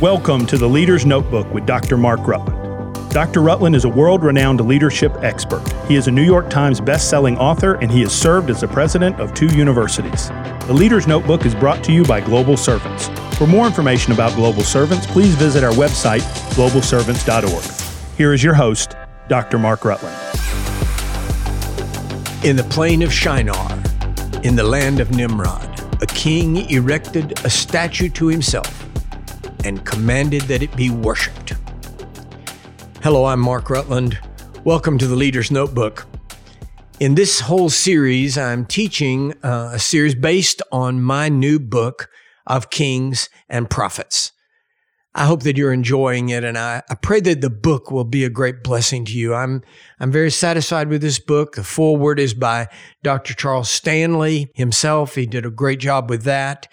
Welcome to the Leader's Notebook with Dr. Mark Rutland. Dr. Rutland is a world renowned leadership expert. He is a New York Times best-selling author and he has served as the president of two universities. The Leader's Notebook is brought to you by Global Servants. For more information about Global Servants, please visit our website, globalservants.org. Here is your host, Dr. Mark Rutland. In the plain of Shinar, in the land of Nimrod, a king erected a statue to himself and commanded that it be worshiped. Hello, I'm Mark Rutland. Welcome to the Leader's Notebook. In this whole series, I'm teaching uh, a series based on my new book of Kings and Prophets. I hope that you're enjoying it, and I, I, pray that the book will be a great blessing to you. I'm I'm very satisfied with this book. The foreword is by Dr. Charles Stanley himself. He did a great job with that,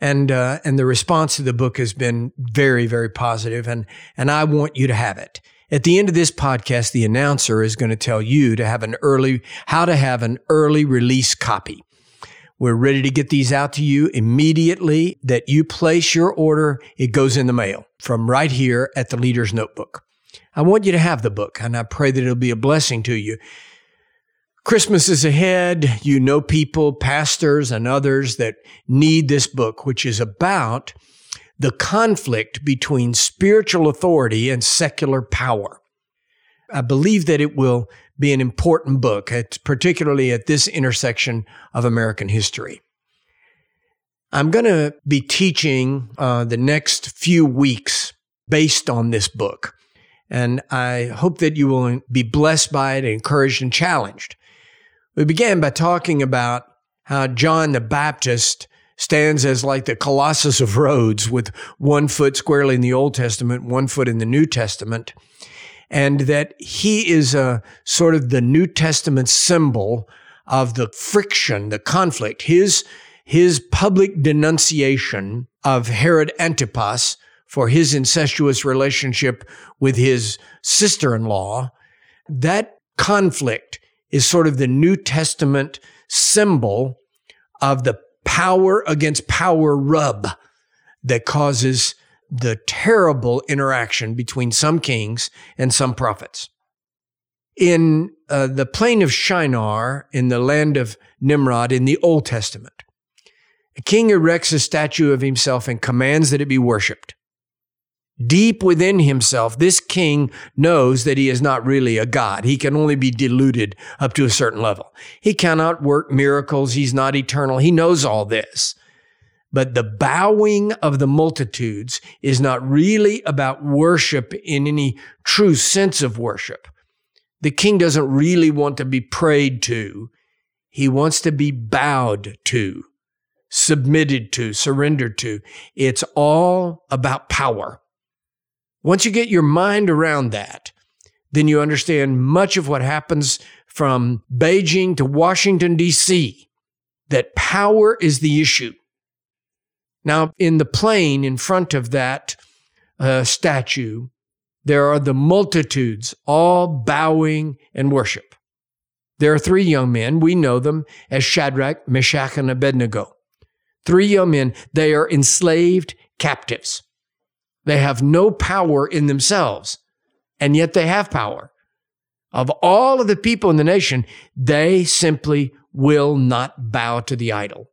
and uh, and the response to the book has been very very positive, and and I want you to have it. At the end of this podcast, the announcer is going to tell you to have an early how to have an early release copy. We're ready to get these out to you immediately that you place your order. It goes in the mail from right here at the Leader's Notebook. I want you to have the book and I pray that it'll be a blessing to you. Christmas is ahead. You know people, pastors and others that need this book, which is about the conflict between spiritual authority and secular power. I believe that it will be an important book, particularly at this intersection of American history. I'm going to be teaching uh, the next few weeks based on this book. And I hope that you will be blessed by it, encouraged, and challenged. We began by talking about how John the Baptist stands as like the Colossus of Rhodes with one foot squarely in the Old Testament, one foot in the New Testament and that he is a sort of the New Testament symbol of the friction, the conflict. His, his public denunciation of Herod Antipas for his incestuous relationship with his sister-in-law, that conflict is sort of the New Testament symbol of the power against power rub that causes the terrible interaction between some kings and some prophets. In uh, the plain of Shinar, in the land of Nimrod, in the Old Testament, a king erects a statue of himself and commands that it be worshiped. Deep within himself, this king knows that he is not really a God. He can only be deluded up to a certain level. He cannot work miracles. He's not eternal. He knows all this. But the bowing of the multitudes is not really about worship in any true sense of worship. The king doesn't really want to be prayed to. He wants to be bowed to, submitted to, surrendered to. It's all about power. Once you get your mind around that, then you understand much of what happens from Beijing to Washington, D.C., that power is the issue. Now, in the plain in front of that uh, statue, there are the multitudes all bowing and worship. There are three young men. We know them as Shadrach, Meshach, and Abednego. Three young men. They are enslaved captives. They have no power in themselves, and yet they have power. Of all of the people in the nation, they simply will not bow to the idol.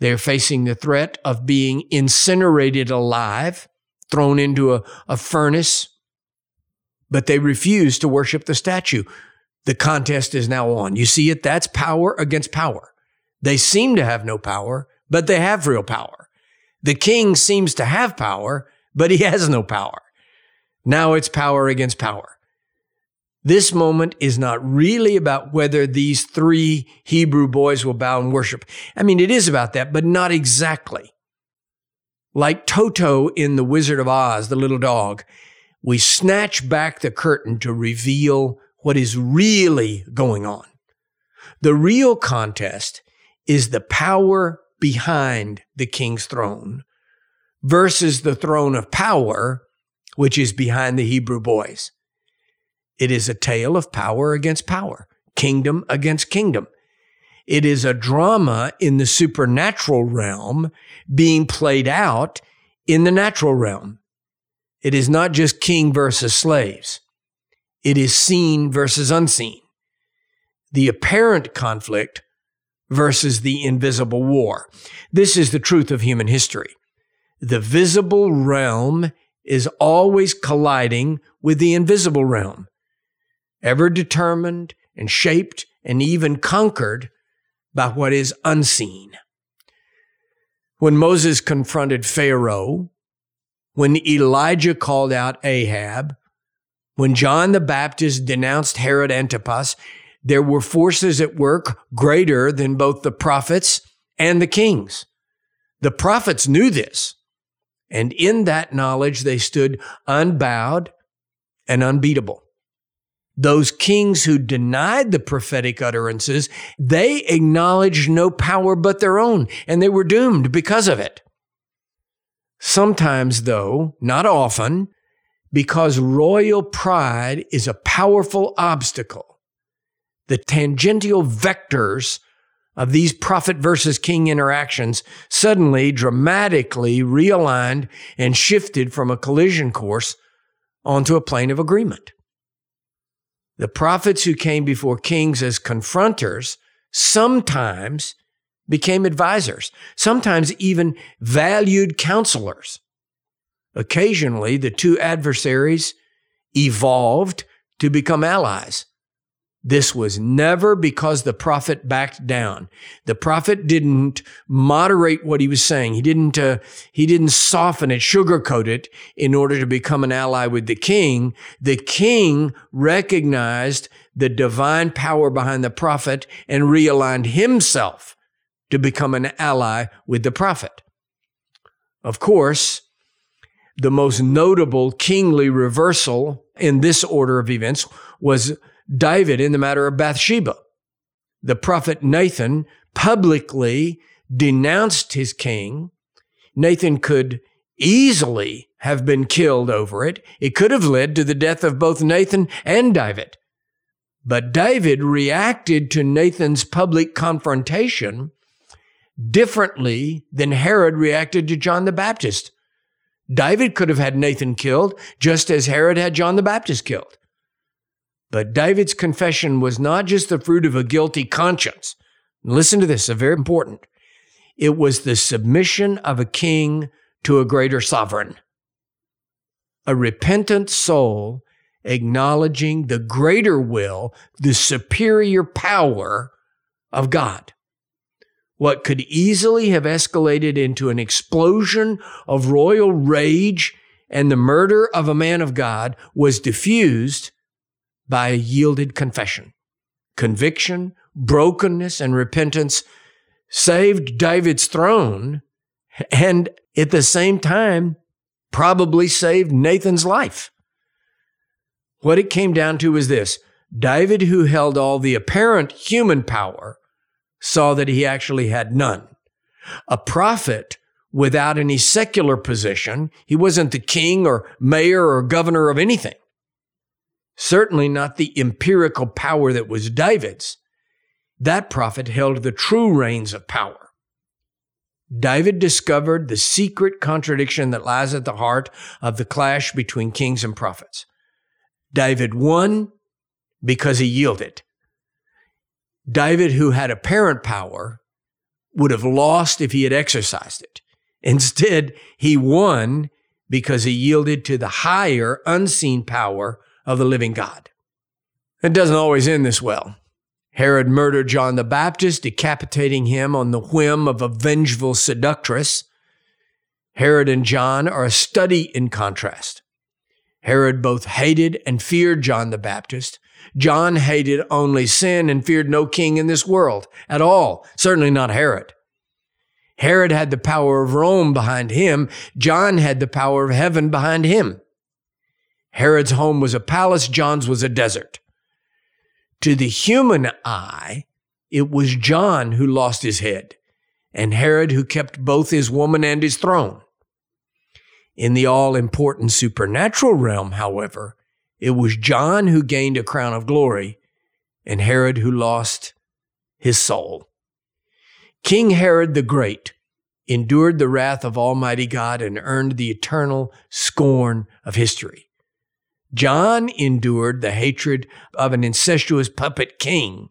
They're facing the threat of being incinerated alive, thrown into a, a furnace, but they refuse to worship the statue. The contest is now on. You see it? That's power against power. They seem to have no power, but they have real power. The king seems to have power, but he has no power. Now it's power against power. This moment is not really about whether these three Hebrew boys will bow and worship. I mean, it is about that, but not exactly. Like Toto in The Wizard of Oz, the little dog, we snatch back the curtain to reveal what is really going on. The real contest is the power behind the king's throne versus the throne of power, which is behind the Hebrew boys. It is a tale of power against power, kingdom against kingdom. It is a drama in the supernatural realm being played out in the natural realm. It is not just king versus slaves. It is seen versus unseen. The apparent conflict versus the invisible war. This is the truth of human history. The visible realm is always colliding with the invisible realm, ever determined and shaped and even conquered by what is unseen. When Moses confronted Pharaoh, when Elijah called out Ahab, when John the Baptist denounced Herod Antipas, there were forces at work greater than both the prophets and the kings. The prophets knew this, and in that knowledge they stood unbowed and unbeatable. Those kings who denied the prophetic utterances, they acknowledged no power but their own, and they were doomed because of it. Sometimes, though, not often, because royal pride is a powerful obstacle, the tangential vectors of these prophet versus king interactions suddenly dramatically realigned and shifted from a collision course onto a plane of agreement. The prophets who came before kings as confronters sometimes became advisors, sometimes even valued counselors. Occasionally, the two adversaries evolved to become allies. This was never because the prophet backed down. The prophet didn't moderate what he was saying. He didn't, uh, he didn't soften it, sugarcoat it in order to become an ally with the king. The king recognized the divine power behind the prophet and realigned himself to become an ally with the prophet. Of course, the most notable kingly reversal in this order of events was David in the matter of Bathsheba. The prophet Nathan publicly denounced his king. Nathan could easily have been killed over it. It could have led to the death of both Nathan and David. But David reacted to Nathan's public confrontation differently than Herod reacted to John the Baptist. David could have had Nathan killed just as Herod had John the Baptist killed. But David's confession was not just the fruit of a guilty conscience. Listen to this, very important. It was the submission of a king to a greater sovereign. A repentant soul acknowledging the greater will, the superior power of God. What could easily have escalated into an explosion of royal rage and the murder of a man of God was diffused by a yielded confession. Conviction, brokenness, and repentance saved David's throne and at the same time probably saved Nathan's life. What it came down to was this David, who held all the apparent human power, saw that he actually had none. A prophet without any secular position, he wasn't the king or mayor or governor of anything certainly not the empirical power that was David's. That prophet held the true reins of power. David discovered the secret contradiction that lies at the heart of the clash between kings and prophets. David won because he yielded. David, who had apparent power, would have lost if he had exercised it. Instead, he won because he yielded to the higher, unseen power of the living God. It doesn't always end this well. Herod murdered John the Baptist, decapitating him on the whim of a vengeful seductress. Herod and John are a study in contrast. Herod both hated and feared John the Baptist. John hated only sin and feared no king in this world at all, certainly not Herod. Herod had the power of Rome behind him. John had the power of heaven behind him. Herod's home was a palace, John's was a desert. To the human eye, it was John who lost his head, and Herod who kept both his woman and his throne. In the all important supernatural realm, however, it was John who gained a crown of glory, and Herod who lost his soul. King Herod the Great endured the wrath of Almighty God and earned the eternal scorn of history. John endured the hatred of an incestuous puppet king,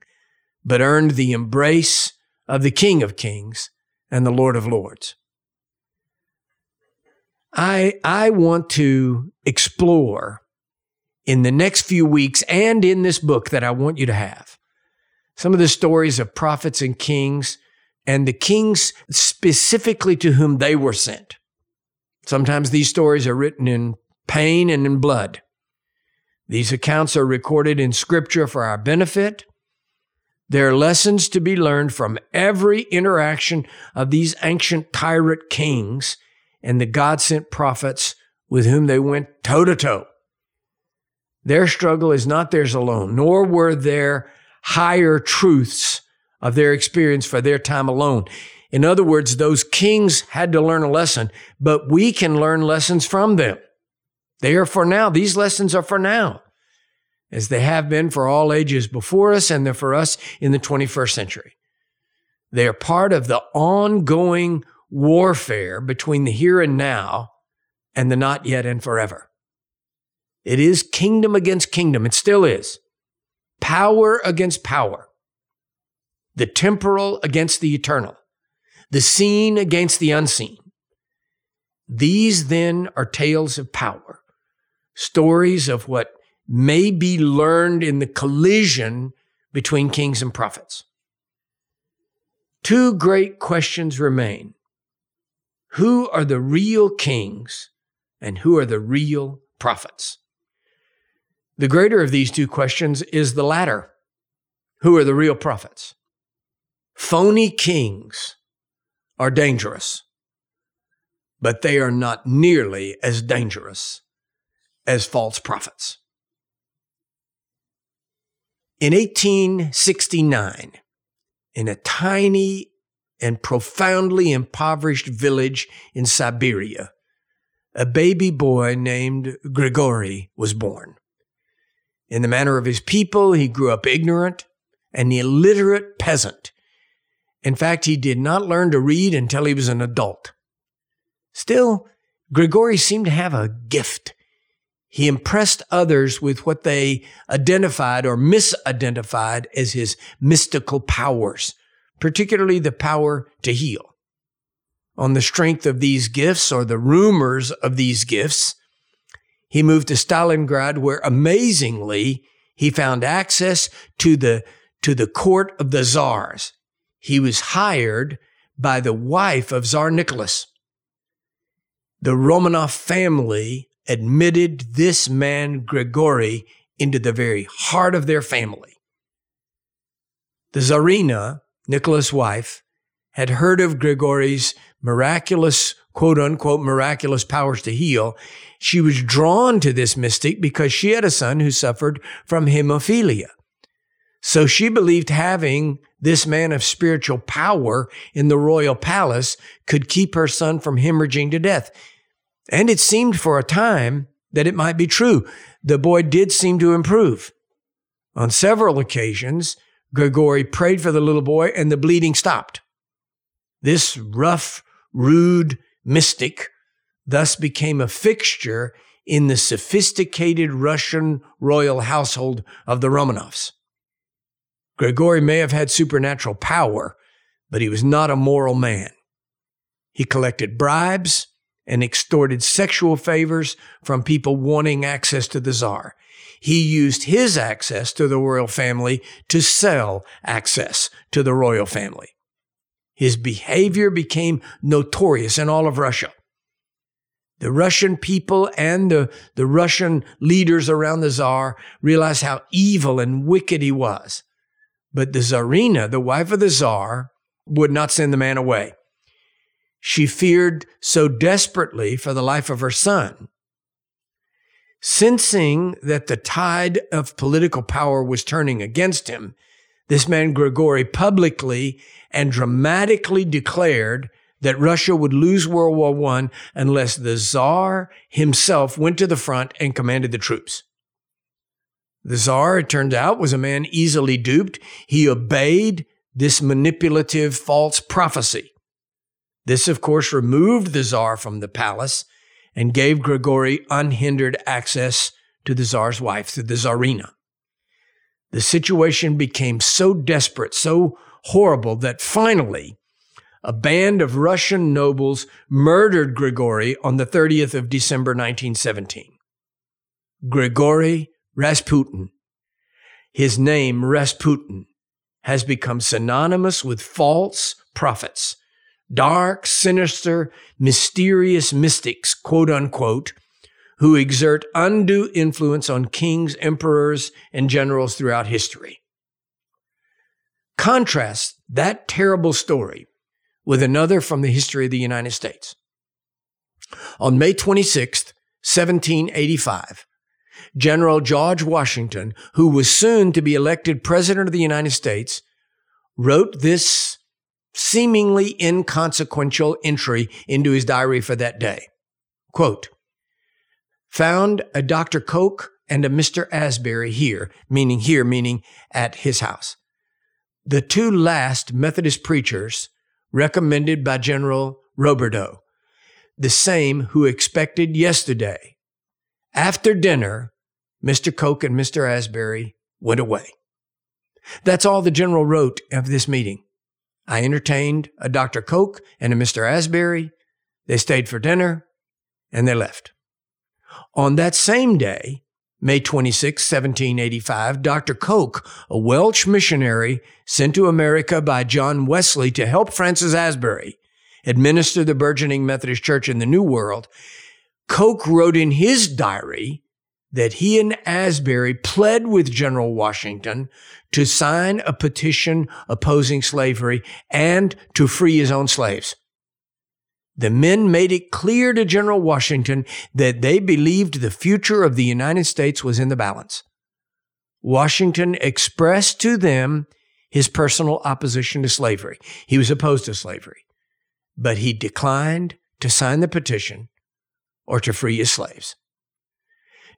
but earned the embrace of the King of Kings and the Lord of Lords. I, I want to explore in the next few weeks and in this book that I want you to have some of the stories of prophets and kings and the kings specifically to whom they were sent. Sometimes these stories are written in pain and in blood. These accounts are recorded in scripture for our benefit. There are lessons to be learned from every interaction of these ancient tyrant kings and the God sent prophets with whom they went toe to toe. Their struggle is not theirs alone, nor were there higher truths of their experience for their time alone. In other words, those kings had to learn a lesson, but we can learn lessons from them. They are for now. These lessons are for now, as they have been for all ages before us and they're for us in the 21st century. They are part of the ongoing warfare between the here and now and the not yet and forever. It is kingdom against kingdom. It still is. Power against power. The temporal against the eternal. The seen against the unseen. These then are tales of power stories of what may be learned in the collision between kings and prophets. Two great questions remain Who are the real kings and who are the real prophets? The greater of these two questions is the latter Who are the real prophets? Phony kings are dangerous, but they are not nearly as dangerous as false prophets. In 1869, in a tiny and profoundly impoverished village in Siberia, a baby boy named Grigory was born. In the manner of his people, he grew up ignorant, an illiterate peasant. In fact, he did not learn to read until he was an adult. Still, Grigory seemed to have a gift he impressed others with what they identified or misidentified as his mystical powers, particularly the power to heal. On the strength of these gifts or the rumors of these gifts, he moved to Stalingrad where amazingly he found access to the, to the court of the czars. He was hired by the wife of Tsar Nicholas. The Romanov family admitted this man, Grigory, into the very heart of their family. The Tsarina, Nicholas' wife, had heard of Grigory's miraculous, quote unquote, miraculous powers to heal. She was drawn to this mystic because she had a son who suffered from hemophilia. So she believed having this man of spiritual power in the royal palace could keep her son from hemorrhaging to death. And it seemed for a time that it might be true. The boy did seem to improve. On several occasions, Grigory prayed for the little boy and the bleeding stopped. This rough, rude mystic thus became a fixture in the sophisticated Russian royal household of the Romanovs. Grigory may have had supernatural power, but he was not a moral man. He collected bribes and extorted sexual favors from people wanting access to the czar. He used his access to the royal family to sell access to the royal family. His behavior became notorious in all of Russia. The Russian people and the, the Russian leaders around the czar realized how evil and wicked he was. But the czarina, the wife of the czar, would not send the man away she feared so desperately for the life of her son. Sensing that the tide of political power was turning against him, this man Grigory publicly and dramatically declared that Russia would lose World War I unless the Tsar himself went to the front and commanded the troops. The Tsar, it turned out, was a man easily duped. He obeyed this manipulative false prophecy. This, of course, removed the Tsar from the palace and gave Grigory unhindered access to the Tsar's wife through the Tsarina. The situation became so desperate, so horrible, that finally a band of Russian nobles murdered Grigory on the 30th of December 1917. Grigory Rasputin. His name, Rasputin, has become synonymous with false prophets, dark, sinister, mysterious mystics, quote unquote, who exert undue influence on kings, emperors, and generals throughout history. Contrast that terrible story with another from the history of the United States. On May 26, 1785, General George Washington, who was soon to be elected President of the United States, wrote this seemingly inconsequential entry into his diary for that day. Quote, found a Dr. Coke and a Mr. Asbury here, meaning here, meaning at his house. The two last Methodist preachers recommended by General Roberdeau, the same who expected yesterday. After dinner, Mr. Coke and Mr. Asbury went away. That's all the general wrote of this meeting. I entertained a Dr. Coke and a Mr. Asbury. They stayed for dinner and they left. On that same day, May 26, 1785, Dr. Coke, a Welsh missionary sent to America by John Wesley to help Francis Asbury administer the burgeoning Methodist Church in the New World, Coke wrote in his diary that he and Asbury pled with General Washington to sign a petition opposing slavery and to free his own slaves. The men made it clear to General Washington that they believed the future of the United States was in the balance. Washington expressed to them his personal opposition to slavery. He was opposed to slavery, but he declined to sign the petition or to free his slaves.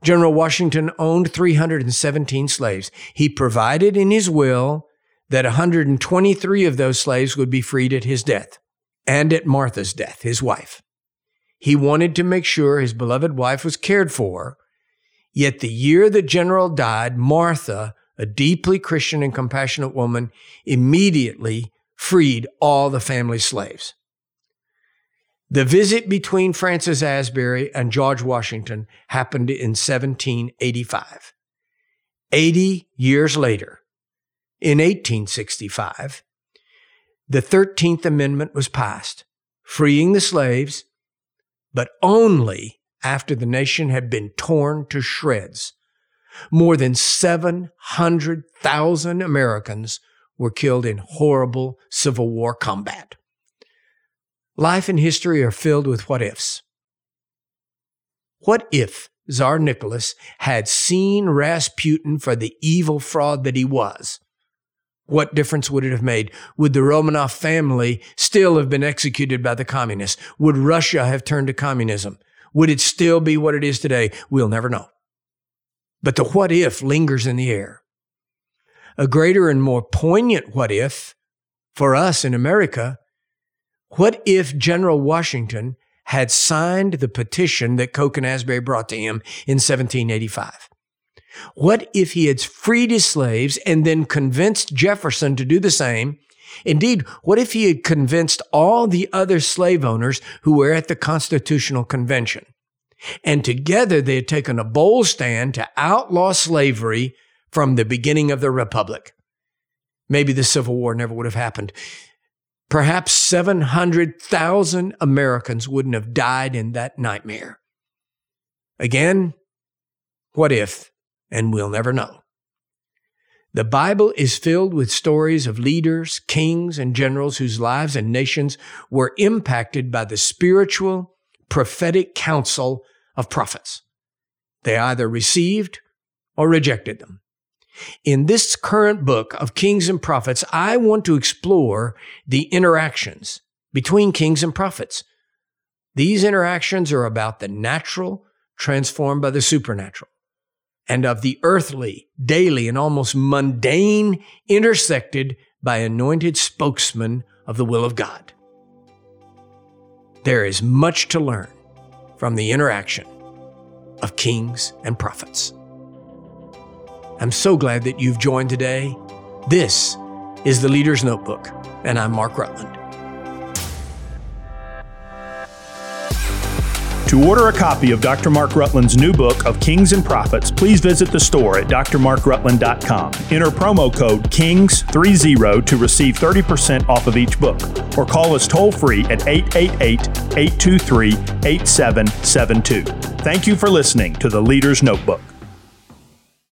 General Washington owned 317 slaves. He provided in his will that 123 of those slaves would be freed at his death and at Martha's death, his wife. He wanted to make sure his beloved wife was cared for. Yet the year the general died, Martha, a deeply Christian and compassionate woman, immediately freed all the family slaves. The visit between Francis Asbury and George Washington happened in 1785. 80 years later, in 1865, the 13th Amendment was passed, freeing the slaves, but only after the nation had been torn to shreds. More than 700,000 Americans were killed in horrible Civil War combat. Life and history are filled with what ifs. What if Tsar Nicholas had seen Rasputin for the evil fraud that he was what difference would it have made? Would the Romanov family still have been executed by the communists? Would Russia have turned to communism? Would it still be what it is today? We'll never know. But the what if lingers in the air. A greater and more poignant what if for us in America, what if General Washington had signed the petition that Coke and Asbury brought to him in 1785? What if he had freed his slaves and then convinced Jefferson to do the same? Indeed, what if he had convinced all the other slave owners who were at the Constitutional Convention? And together they had taken a bold stand to outlaw slavery from the beginning of the Republic. Maybe the Civil War never would have happened. Perhaps 700,000 Americans wouldn't have died in that nightmare. Again, what if and we'll never know. The Bible is filled with stories of leaders, kings, and generals whose lives and nations were impacted by the spiritual, prophetic counsel of prophets. They either received or rejected them. In this current book of Kings and Prophets, I want to explore the interactions between kings and prophets. These interactions are about the natural transformed by the supernatural and of the earthly, daily, and almost mundane intersected by anointed spokesmen of the will of God. There is much to learn from the interaction of kings and prophets. I'm so glad that you've joined today. This is the Leader's Notebook, and I'm Mark Rutland. To order a copy of Dr. Mark Rutland's new book of Kings and Prophets, please visit the store at drmarkrutland.com. Enter promo code KINGS30 to receive 30% off of each book, or call us toll free at 888 823 8772. Thank you for listening to the Leader's Notebook.